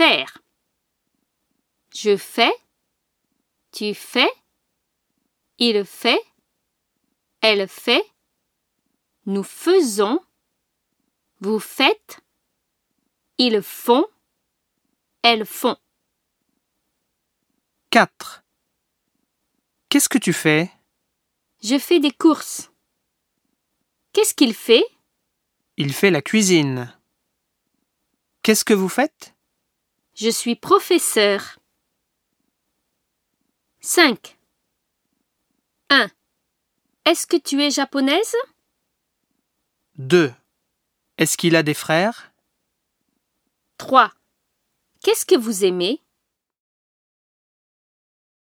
faire. Je fais. Tu fais. Il fait. Elle fait. Nous faisons. Vous faites. Ils font. Elles font. 4. Qu'est-ce que tu fais? Je fais des courses. Qu'est-ce qu'il fait? Il fait la cuisine. Qu'est-ce que vous faites? Je suis professeur. 5. 1. Est-ce que tu es japonaise? 2. Est-ce qu'il a des frères? 3. Qu'est-ce que vous aimez?